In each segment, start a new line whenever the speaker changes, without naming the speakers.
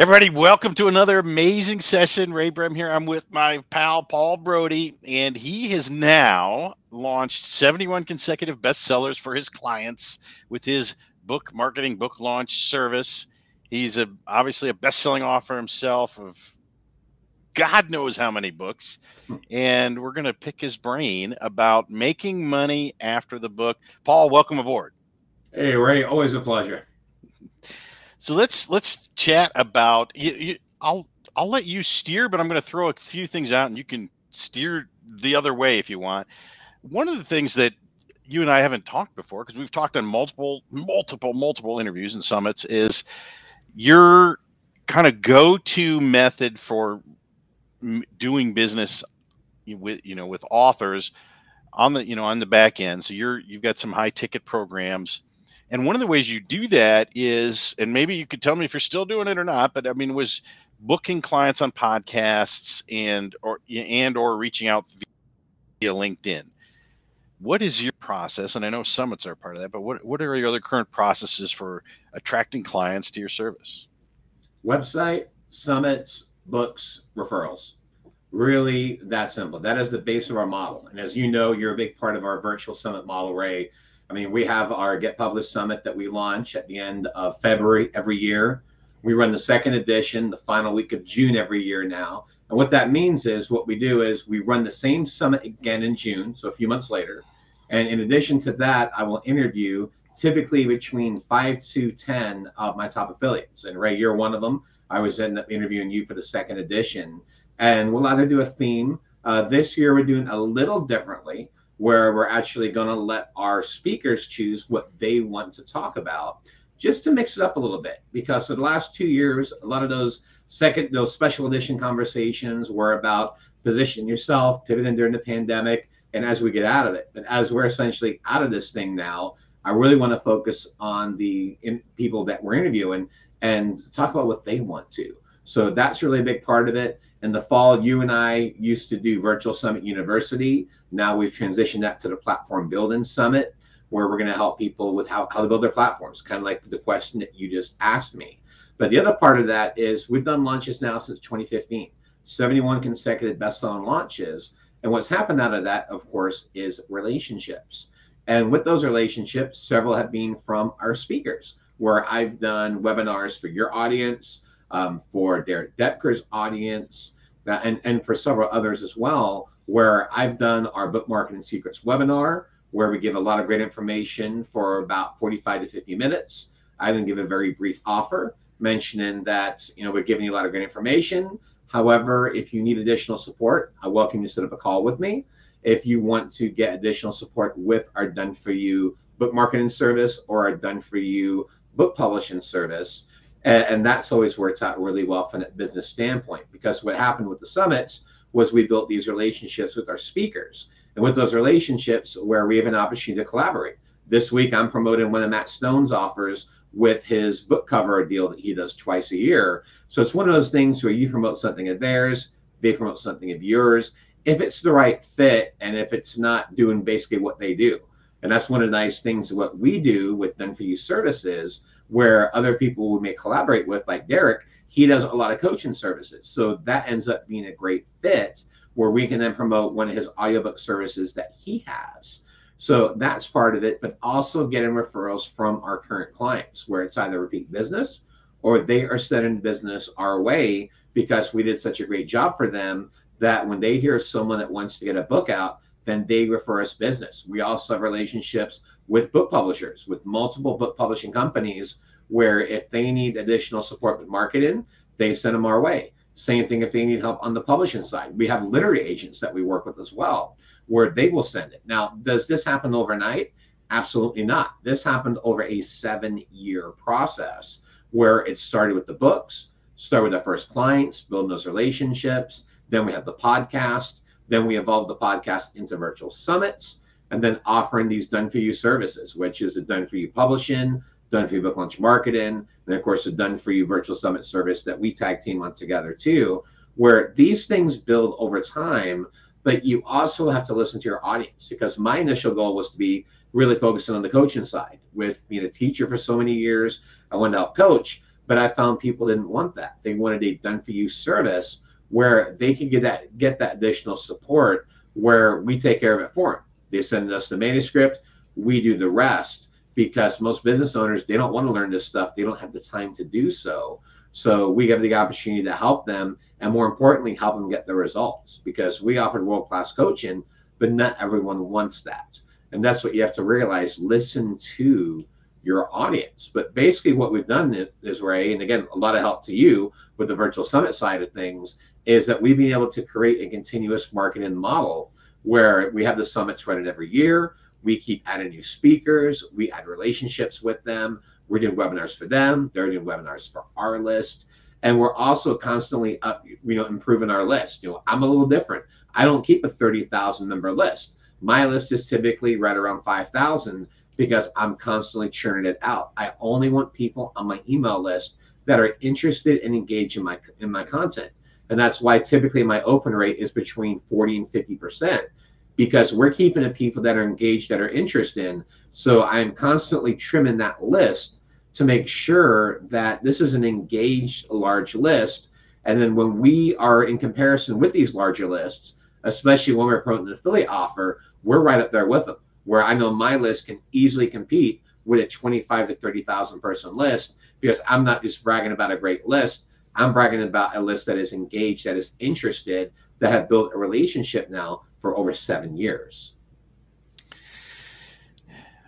Everybody, welcome to another amazing session. Ray Brehm here. I'm with my pal Paul Brodie, and he has now launched 71 consecutive bestsellers for his clients with his book marketing book launch service. He's a, obviously a best-selling author himself of God knows how many books, and we're going to pick his brain about making money after the book. Paul, welcome aboard.
Hey Ray, always a pleasure.
So let's let's chat about. You, you, I'll I'll let you steer, but I'm going to throw a few things out, and you can steer the other way if you want. One of the things that you and I haven't talked before, because we've talked on multiple, multiple, multiple interviews and summits, is your kind of go-to method for doing business with you know with authors on the you know on the back end. So you're you've got some high ticket programs and one of the ways you do that is, and maybe you could tell me if you're still doing it or not, but I mean, was booking clients on podcasts and or and or reaching out via LinkedIn. What is your process? And I know summits are part of that, but what, what are your other current processes for attracting clients to your service?
Website, summits, books, referrals. Really that simple. That is the base of our model. And as you know, you're a big part of our virtual summit model, Ray I mean, we have our Get Published Summit that we launch at the end of February every year. We run the second edition the final week of June every year now. And what that means is what we do is we run the same summit again in June, so a few months later. And in addition to that, I will interview typically between five to 10 of my top affiliates. And Ray, you're one of them. I was up interviewing you for the second edition. And we'll either do a theme. Uh, this year, we're doing a little differently where we're actually going to let our speakers choose what they want to talk about just to mix it up a little bit. Because for the last two years a lot of those second those special edition conversations were about position yourself pivoting during the pandemic and as we get out of it. But as we're essentially out of this thing now i really want to focus on the people that we're interviewing and talk about what they want to so that's really a big part of it in the fall, you and I used to do Virtual Summit University. Now we've transitioned that to the Platform Building Summit, where we're going to help people with how, how to build their platforms, kind of like the question that you just asked me. But the other part of that is we've done launches now since 2015, 71 consecutive best-selling launches. And what's happened out of that, of course, is relationships. And with those relationships, several have been from our speakers, where I've done webinars for your audience um, for Derek Doepker's audience, uh, and, and for several others as well, where I've done our book marketing secrets webinar, where we give a lot of great information for about 45 to 50 minutes. I then give a very brief offer mentioning that you know we're giving you a lot of great information. However, if you need additional support, I welcome you to set up a call with me. If you want to get additional support with our done for you book marketing service or our done for you book publishing service, and, and that's always worked out really well from a business standpoint because what happened with the summits was we built these relationships with our speakers. And with those relationships, where we have an opportunity to collaborate. This week, I'm promoting one of Matt Stone's offers with his book cover deal that he does twice a year. So it's one of those things where you promote something of theirs, they promote something of yours. If it's the right fit and if it's not doing basically what they do. And that's one of the nice things what we do with Done For You services where other people we may collaborate with, like Derek, he does a lot of coaching services. So that ends up being a great fit where we can then promote one of his audiobook services that he has. So that's part of it, but also getting referrals from our current clients where it's either repeat business or they are setting business our way because we did such a great job for them that when they hear someone that wants to get a book out, then they refer us business. We also have relationships with book publishers, with multiple book publishing companies, where if they need additional support with marketing, they send them our way. Same thing if they need help on the publishing side. We have literary agents that we work with as well, where they will send it. Now, does this happen overnight? Absolutely not. This happened over a seven year process where it started with the books, started with the first clients, building those relationships. Then we have the podcast. Then we evolved the podcast into virtual summits and then offering these done for you services, which is a done for you publishing, done for you book launch marketing, and of course a done for you virtual summit service that we tag team on together too, where these things build over time. But you also have to listen to your audience because my initial goal was to be really focusing on the coaching side with being a teacher for so many years. I wanted to help coach, But I found people didn't want that. They wanted a done for you service where they can get that get that additional support where we take care of it for them. They send us the manuscript, we do the rest because most business owners they don't want to learn this stuff. They don't have the time to do so. So we have the opportunity to help them and more importantly help them get the results because we offer world-class coaching, but not everyone wants that. And that's what you have to realize. Listen to your audience. But basically, what we've done is, Ray, and again, a lot of help to you with the virtual summit side of things, is that we've been able to create a continuous marketing model where we have the summits running every year. We keep adding new speakers, we add relationships with them. We're doing webinars for them, they're doing webinars for our list. And we're also constantly up, you know, improving our list. You know, I'm a little different. I don't keep a 30,000 member list. My list is typically right around 5,000 because I'm constantly churning it out. I only want people on my email list that are interested and engaged in my in my content. And that's why typically my open rate is between 40 and 50% because we're keeping the people that are engaged that are interested in. So I'm constantly trimming that list to make sure that this is an engaged large list. And then when we are in comparison with these larger lists, especially when we're promoting an affiliate offer, we're right up there with them where I know my list can easily compete with a 25 to 30,000 person list because I'm not just bragging about a great list. I'm bragging about a list that is engaged, that is interested, that have built a relationship now for over seven years.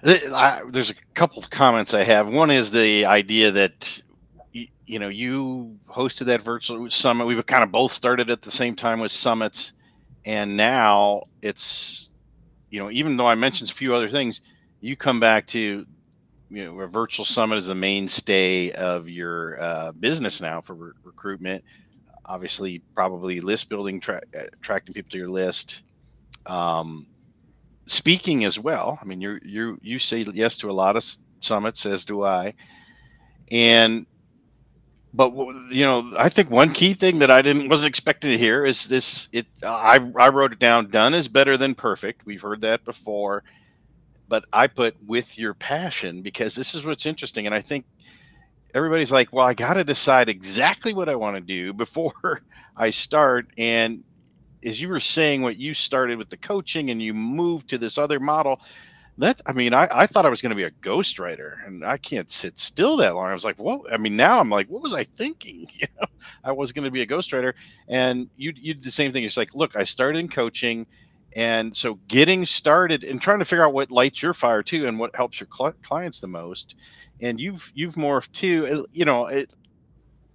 There's a couple of comments I have. One is the idea that you know you hosted that virtual summit. We kind of both started at the same time with summits, and now it's you know, even though I mentioned a few other things, you come back to you know a virtual summit is the mainstay of your uh, business now for re- recruitment. Obviously, probably list building, tra- attracting people to your list, um, speaking as well. I mean, you you you say yes to a lot of summits, as do I, and but you know, I think one key thing that I didn't wasn't expecting to hear is this. It I I wrote it down. Done is better than perfect. We've heard that before, but I put with your passion because this is what's interesting, and I think everybody's like, well, I got to decide exactly what I want to do before I start. And as you were saying, what you started with the coaching and you moved to this other model, that I mean, I, I thought I was going to be a ghostwriter, and I can't sit still that long. I was like, "What?" I mean, now I'm like, "What was I thinking?" You know, I was going to be a ghostwriter, and you you did the same thing. It's like, look, I started in coaching, and so getting started and trying to figure out what lights your fire too, and what helps your cl- clients the most. And you've you've morphed too. You know, it,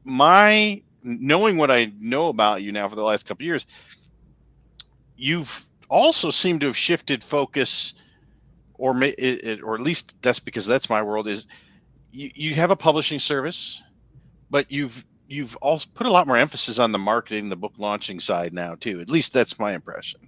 my knowing what I know about you now for the last couple years, you've also seemed to have shifted focus or or at least that's because that's my world is you, you have a publishing service but you've you've also put a lot more emphasis on the marketing the book launching side now too at least that's my impression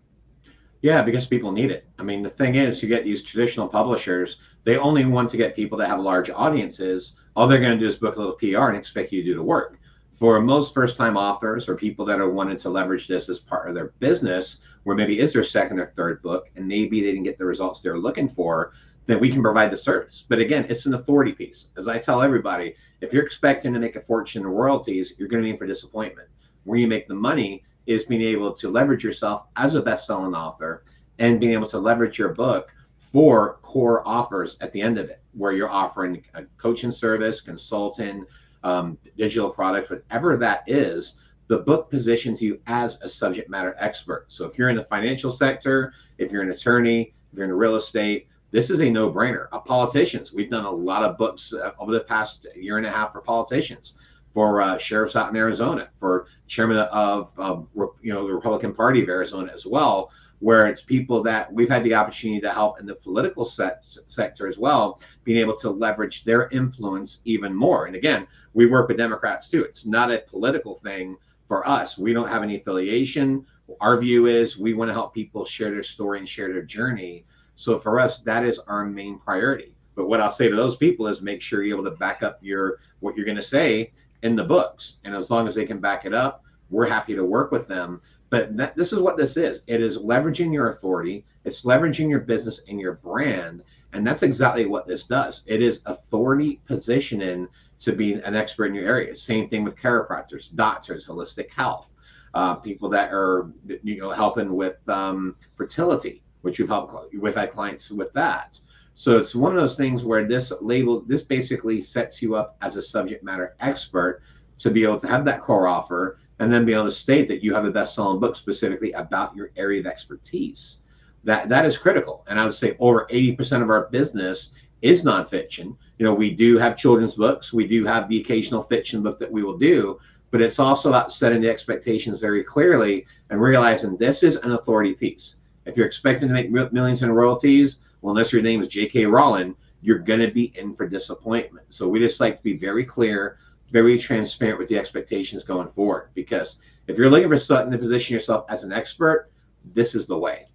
yeah because people need it i mean the thing is you get these traditional publishers they only want to get people that have large audiences. All they're going to do is book a little pr and expect you to do the work. For most first time authors or people that are wanting to leverage this as part of their business where maybe is their second or third book and maybe they didn't get the results they're looking for then we can provide the service. But again it's an authority piece. As i tell everybody if you're expecting to make a fortune in royalties you're going to be in for disappointment. Where you make the money is being able to leverage yourself as a best-selling author and being able to leverage your book for core offers at the end of it where you're offering a coaching service consulting um, digital product, whatever that is, the book positions you as a subject matter expert. So if you're in the financial sector, if you're an attorney, if you're in real estate, this is a no-brainer. Uh, politicians, we've done a lot of books uh, over the past year and a half for politicians, for uh, sheriffs out in Arizona, for chairman of um, you know the Republican Party of Arizona as well, where it's people that we've had the opportunity to help in the political set, sector as well, being able to leverage their influence even more. And again, we work with Democrats too. It's not a political thing for us. We don't have any affiliation. Our view is we want to help people share their story and share their journey. So for us, that is our main priority. But what I'll say to those people is make sure you're able to back up your what you're going to say in the books. And as long as they can back it up, we're happy to work with them but that, this is what this is it is leveraging your authority, it's leveraging your business and your brand. And that's exactly what this does. It is authority positioning to be an expert in your area. Same thing with chiropractors, doctors, holistic health, uh, people that are you know helping with um, fertility, which you've helped with had clients with that. So it's one of those things where this label, this basically sets you up as a subject matter expert to be able to have that core offer and then be able to state that you have a best-selling book specifically about your area of expertise. That that is critical. And I would say over 80% of our business is nonfiction. You know, we do have children's books, we do have the occasional fiction book that we will do, but it's also about setting the expectations very clearly and realizing this is an authority piece. If you're expecting to make millions in royalties, well, unless your name is J.K. Rowling, you're going to be in for disappointment. So we just like to be very clear, very transparent with the expectations going forward. Because if you're looking for something to position yourself as an expert, this is the way.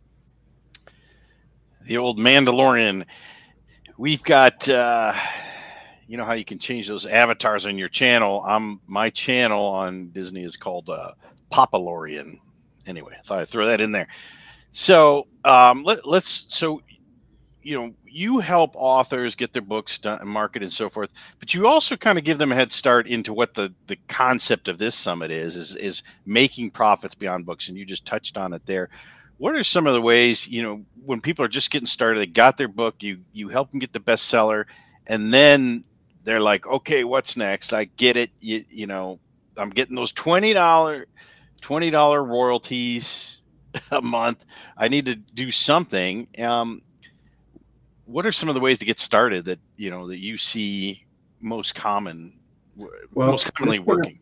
The old Mandalorian. We've got, uh, you know how you can change those avatars on your channel. I'm my channel on Disney is called uh, Papalorian. Anyway, I thought I'd throw that in there. So um, let, let's. So you know you help authors get their books done and market and so forth but you also kind of give them a head start into what the the concept of this summit is is is making profits beyond books and you just touched on it there. What are some of the ways you know when people are just getting started they got their book you you help them get the bestseller and then they're like okay what's next? I get it you, you know i'm getting those $20 $20 royalties a month. I need to do something um, what are some of the ways to get started that you know that you see most common well, most commonly gonna, working?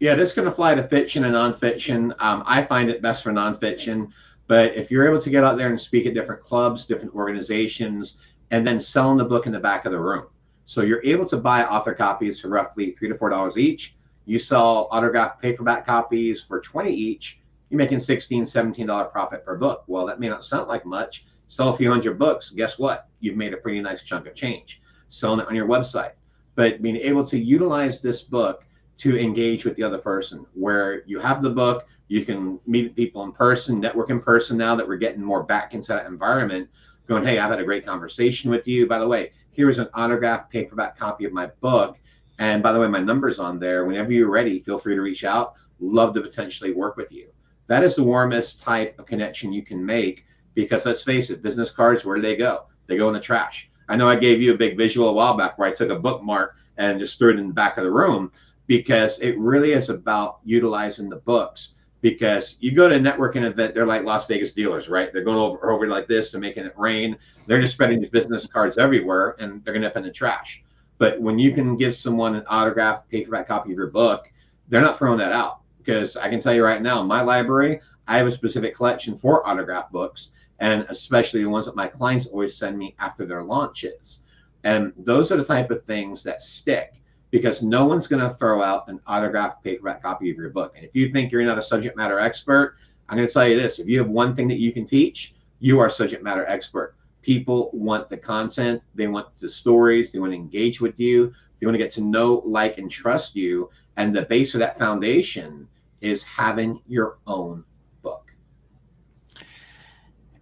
Yeah this can going to fly to fiction and nonfiction. Um, i find it best for nonfiction but if you're able to get out there and speak at different clubs different organizations and then selling the book in the back of the room. So you're able to buy author copies for roughly three to four dollars each. You sell autographed paperback copies for 20 each. You're making 16 17 dollar profit per book. Well that may not sound like much sell a few hundred books, guess what? You've made a pretty nice chunk of change selling it on your website. But being able to utilize this book to engage with the other person, where you have the book, you can meet people in person, network in person now that we're getting more back into that environment, going, hey, I've had a great conversation with you. By the way, here's an autographed paperback copy of my book. And by the way, my number's on there. Whenever you're ready, feel free to reach out. Love to potentially work with you. That is the warmest type of connection you can make because let's face it, business cards, where do they go? They go in the trash. I know I gave you a big visual a while back where I took a bookmark and just threw it in the back of the room because it really is about utilizing the books. Because you go to a networking event, they're like Las Vegas dealers, right? They're going over over like this to making it rain. They're just spreading these business cards everywhere, and they're gonna end up in the trash. But when you can give someone an autographed paperback copy of your book, they're not throwing that out. Because I can tell you right now, my library, I have a specific collection for autograph books and especially the ones that my clients always send me after their launches. And those are the type of things that stick because no one's going to throw out an autographed paperback copy of your book. And if you think you're not a subject matter expert, I'm going to tell you this if you have one thing that you can teach, you are subject matter expert. People want the content, they want the stories, they want to engage with you, they want to get to know, like, and trust you. And the base of that foundation is having your own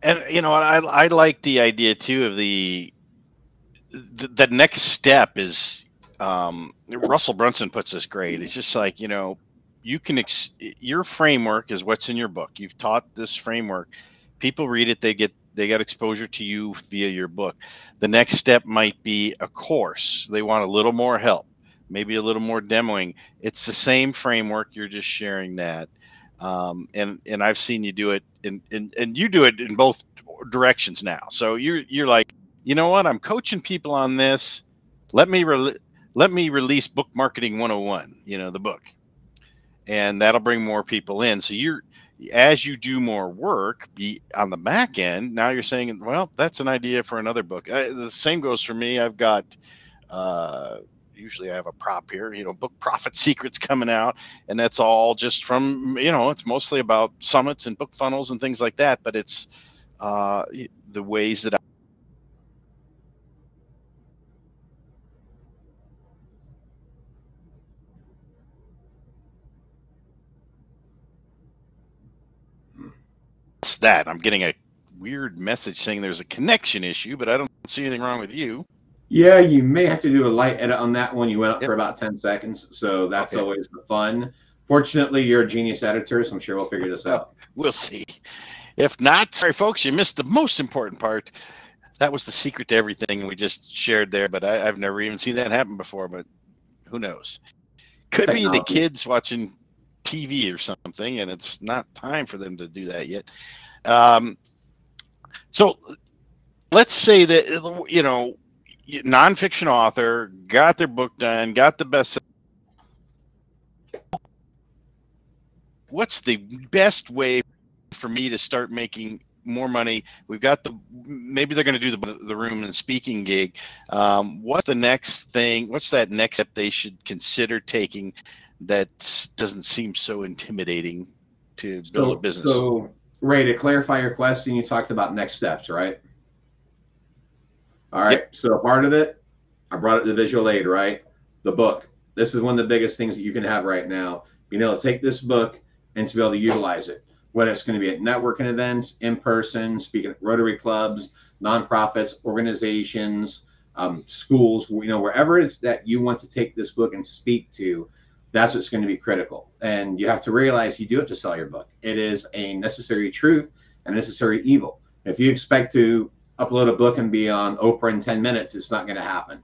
and you know, I I like the idea too of the the, the next step is um, Russell Brunson puts this great. It's just like you know, you can ex- your framework is what's in your book. You've taught this framework. People read it, they get they get exposure to you via your book. The next step might be a course. They want a little more help, maybe a little more demoing. It's the same framework. You're just sharing that um, and and I've seen you do it in, in and you do it in both directions now. So you're you're like, you know what? I'm coaching people on this. Let me re- let me release Book Marketing 101. You know the book, and that'll bring more people in. So you're as you do more work be on the back end now you're saying well that's an idea for another book uh, the same goes for me i've got uh, usually I have a prop here, you know, book profit secrets coming out, and that's all just from you know, it's mostly about summits and book funnels and things like that. But it's uh, the ways that I that. I'm getting a weird message saying there's a connection issue, but I don't see anything wrong with you.
Yeah, you may have to do a light edit on that one. You went up yep. for about 10 seconds, so that's okay. always the fun. Fortunately, you're a genius editor, so I'm sure we'll figure this out.
We'll see. If not, sorry, folks, you missed the most important part. That was the secret to everything we just shared there, but I, have never even seen that happen before, but who knows? Could Technology. be the kids watching TV or something, and it's not time for them to do that yet. Um, so let's say that, you know, nonfiction author got their book done, got the best. What's the best way for me to start making more money? We've got the maybe they're going to do the the room and speaking gig. Um, what's the next thing? What's that next step they should consider taking that doesn't seem so intimidating to build
so,
a business?
So, Ray, to clarify your question, you talked about next steps, right? All right. Yep. So part of it, I brought it to visual aid, right? The book. This is one of the biggest things that you can have right now. Being able to take this book and to be able to utilize it, whether it's going to be at networking events, in person, speaking at Rotary clubs, nonprofits, organizations, um, schools, you know, wherever it is that you want to take this book and speak to, that's what's going to be critical. And you have to realize you do have to sell your book. It is a necessary truth and necessary evil. If you expect to upload a book and be on Oprah in 10 minutes, it's not going to happen.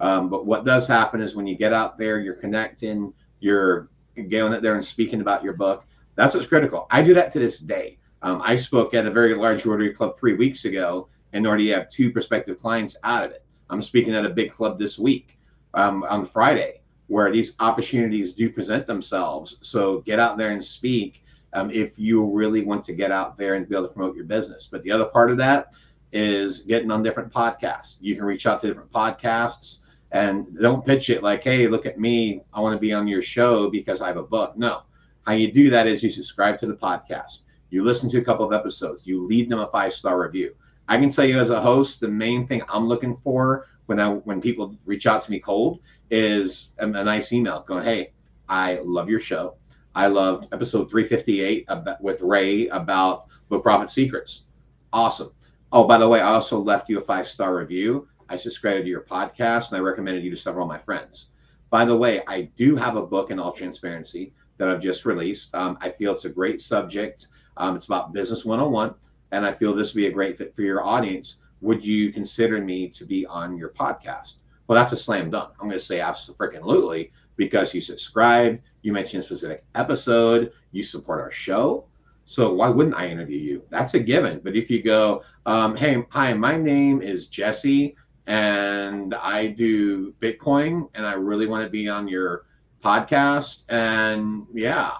Um, but what does happen is when you get out there, you're connecting, you're going out there and speaking about your book. That's what's critical. I do that to this day. Um, I spoke at a very large Rotary Club three weeks ago and already have two prospective clients out of it. I'm speaking at a big club this week um, on Friday where these opportunities do present themselves. So get out there and speak um, if you really want to get out there and be able to promote your business. But the other part of that is getting on different podcasts. You can reach out to different podcasts and don't pitch it like, hey, look at me. I want to be on your show because I have a book. No. How you do that is you subscribe to the podcast. You listen to a couple of episodes. You leave them a five star review. I can tell you as a host, the main thing I'm looking for when I when people reach out to me cold is a, a nice email going, hey, I love your show. I loved episode 358 about, with Ray about book profit secrets. Awesome. Oh, by the way, I also left you a five star review. I subscribed to your podcast and I recommended you to several of my friends. By the way, I do have a book in all transparency that I've just released. Um, I feel it's a great subject. Um, it's about business 101, and I feel this would be a great fit for your audience. Would you consider me to be on your podcast? Well, that's a slam dunk. I'm going to say absolutely because you subscribed, you mentioned a specific episode, you support our show. So why wouldn't I interview you? That's a given. But if you go, um, hey, hi, my name is Jesse, and I do Bitcoin, and I really want to be on your podcast, and yeah,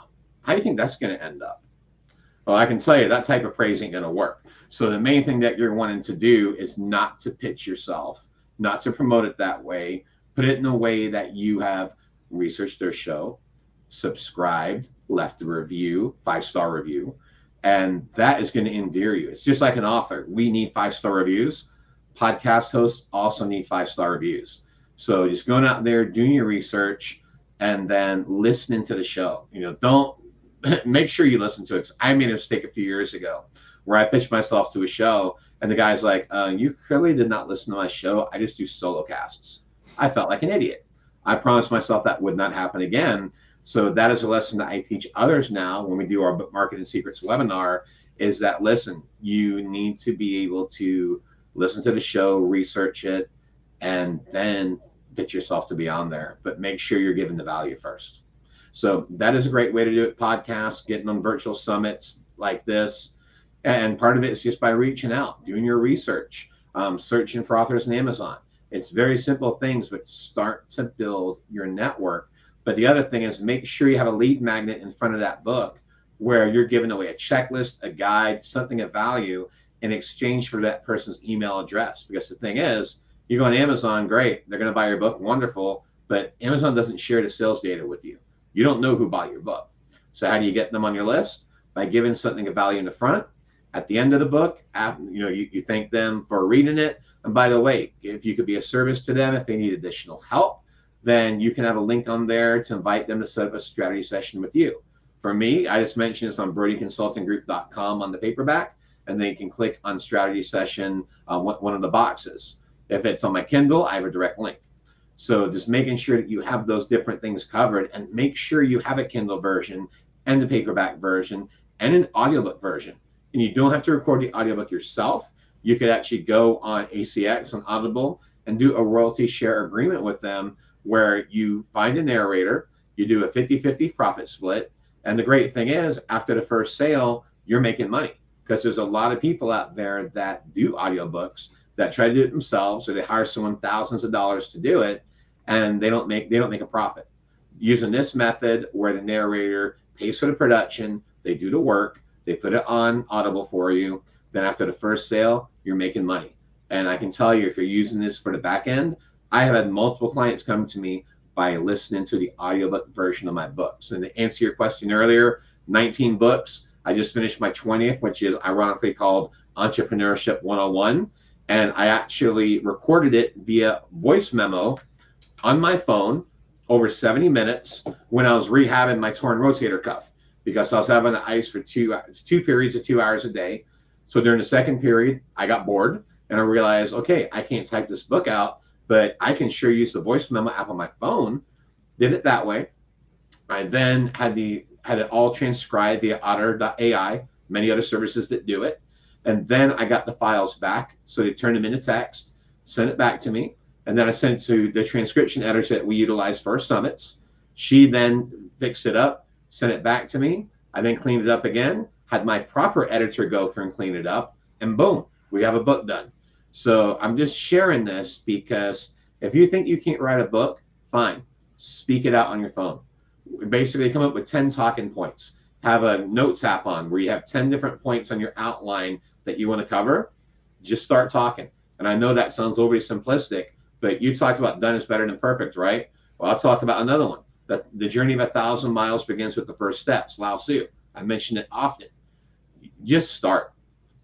how do you think that's going to end up? Well, I can tell you that type of praise ain't going to work. So the main thing that you're wanting to do is not to pitch yourself, not to promote it that way. Put it in a way that you have researched their show, subscribed, left a review, five star review, and that is going to endear you. It's just like an author. We need five star reviews. Podcast hosts also need five star reviews. So just going out there, doing your research, and then listening to the show. You know, don't make sure you listen to it. I made a mistake a few years ago where I pitched myself to a show, and the guy's like, uh, "You clearly did not listen to my show. I just do solo casts." I felt like an idiot. I promised myself that would not happen again. So that is a lesson that I teach others now when we do our book marketing secrets webinar is that listen, you need to be able to listen to the show, research it, and then get yourself to be on there. But make sure you're giving the value first. So that is a great way to do it. Podcasts, getting on virtual summits like this. And part of it is just by reaching out, doing your research, um, searching for authors in Amazon. It's very simple things, but start to build your network but the other thing is make sure you have a lead magnet in front of that book where you're giving away a checklist, a guide, something of value in exchange for that person's email address. Because the thing is, you go on Amazon, great, they're going to buy your book, wonderful, but Amazon doesn't share the sales data with you. You don't know who bought your book. So how do you get them on your list? By giving something of value in the front. At the end of the book, you know, you, you thank them for reading it. And by the way, if you could be a service to them, if they need additional help, then you can have a link on there to invite them to set up a strategy session with you. For me, I just mentioned this on brodieconsultinggroup.com on the paperback, and then you can click on strategy session, uh, one of the boxes. If it's on my Kindle, I have a direct link. So just making sure that you have those different things covered and make sure you have a Kindle version and a paperback version and an audiobook version. And you don't have to record the audiobook yourself. You could actually go on ACX on Audible and do a royalty share agreement with them where you find a narrator, you do a 50 50 profit split. And the great thing is, after the first sale, you're making money because there's a lot of people out there that do audiobooks that try to do it themselves or they hire someone thousands of dollars to do it and they don't make they don't make a profit using this method where the narrator pays for the production they do the work they put it on audible for you then after the first sale you're making money and i can tell you if you're using this for the back end i have had multiple clients come to me by listening to the audiobook version of my books. And to answer your question earlier 19 books. I just finished my 20th which is ironically called entrepreneurship 101 and I actually recorded it via voice memo on my phone over 70 minutes when I was rehabbing my torn rotator cuff because I was having ice for two two periods of two hours a day. So during the second period, I got bored and I realized, okay, I can't type this book out, but I can sure use the voice memo app on my phone. Did it that way. I then had the had it all transcribed via Otter.ai, many other services that do it. And then I got the files back. So they turned them into text, sent it back to me. And then I sent it to the transcription editor that we utilize for our summits. She then fixed it up, sent it back to me. I then cleaned it up again, had my proper editor go through and clean it up, and boom, we have a book done. So I'm just sharing this because if you think you can't write a book, fine, speak it out on your phone. Basically, come up with 10 talking points. Have a notes app on where you have 10 different points on your outline that you want to cover, just start talking. And I know that sounds overly simplistic, but you talked about done is better than perfect, right? Well, I'll talk about another one. That the journey of a thousand miles begins with the first steps, Lao Tzu. I mention it often. Just start.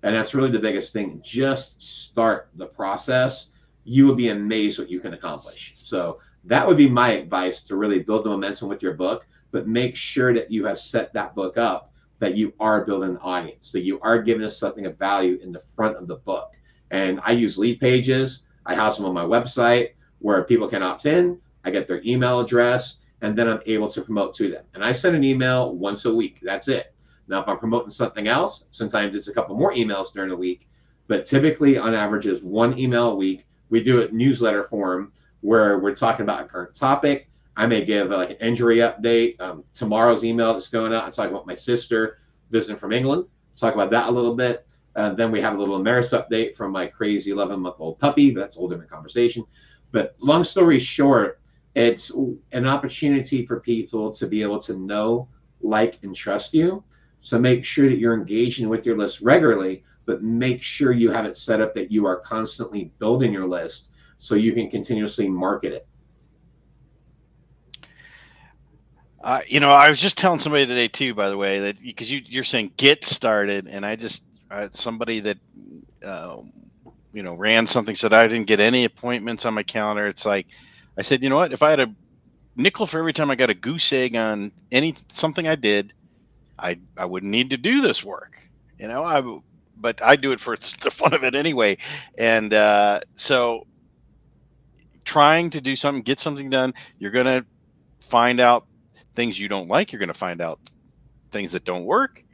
And that's really the biggest thing. Just start the process. You will be amazed what you can accomplish. So that would be my advice to really build the momentum with your book, but make sure that you have set that book up that you are building an audience, that you are giving us something of value in the front of the book. And I use lead pages. I house them on my website where people can opt in. I get their email address, and then I'm able to promote to them. And I send an email once a week. That's it. Now, if I'm promoting something else, sometimes it's a couple more emails during the week, but typically on average is one email a week. We do it newsletter form where we're talking about a current topic I may give uh, like an injury update. Um, tomorrow's email that's going out, I talk about my sister visiting from England. Talk about that a little bit. Uh, then we have a little Ameris update from my crazy 11 month old puppy, but that's a whole different conversation. But long story short, it's an opportunity for people to be able to know, like, and trust you. So make sure that you're engaging with your list regularly, but make sure you have it set up that you are constantly building your list so you can continuously market it.
Uh, you know, I was just telling somebody today too, by the way, that because you, you're saying get started, and I just somebody that uh, you know ran something said I didn't get any appointments on my calendar. It's like I said, you know what? If I had a nickel for every time I got a goose egg on any something I did, I I wouldn't need to do this work. You know, I but I do it for the fun of it anyway, and uh, so trying to do something, get something done, you're gonna find out things you don't like, you're to find out things that don't work,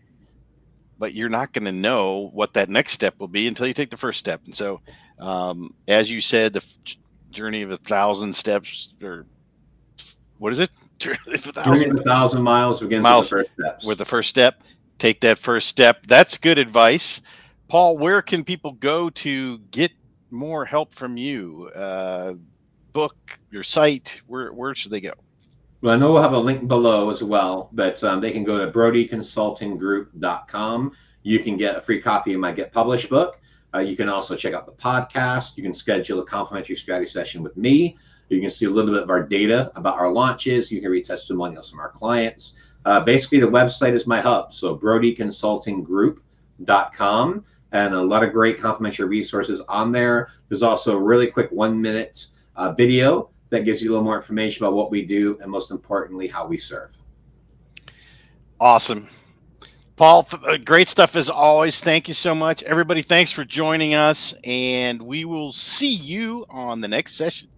but you're not to know what that next step will be until you take the first step. And so, um, as you said, the journey of a thousand steps, or what is it?
Journey of a thousand, thousand miles begins miles with the first steps.
With the first step, take that first step. That's good advice. Paul, where can people go to get more help from you? Uh, book, your site, where, where should they go?
Well, I know we'll have a link below as well, but um, they can go to brodieconsultinggroup.com. You can get a free copy of my Get Published book. Uh, you can also check out the podcast. You can schedule a complimentary strategy session with me. You can see a little bit of our data about our launches. You can read testimonials from our clients. Uh, basically, the website is my hub. So, brodieconsultinggroup.com and a lot of great complimentary resources on there. There's also a really quick one minute uh, video that gives you a little more information about what we do and most importantly how we serve
awesome Paul, uh, great stuff as always. Thank you so much. Everybody, thanks for joining us, and we will see you on the next session.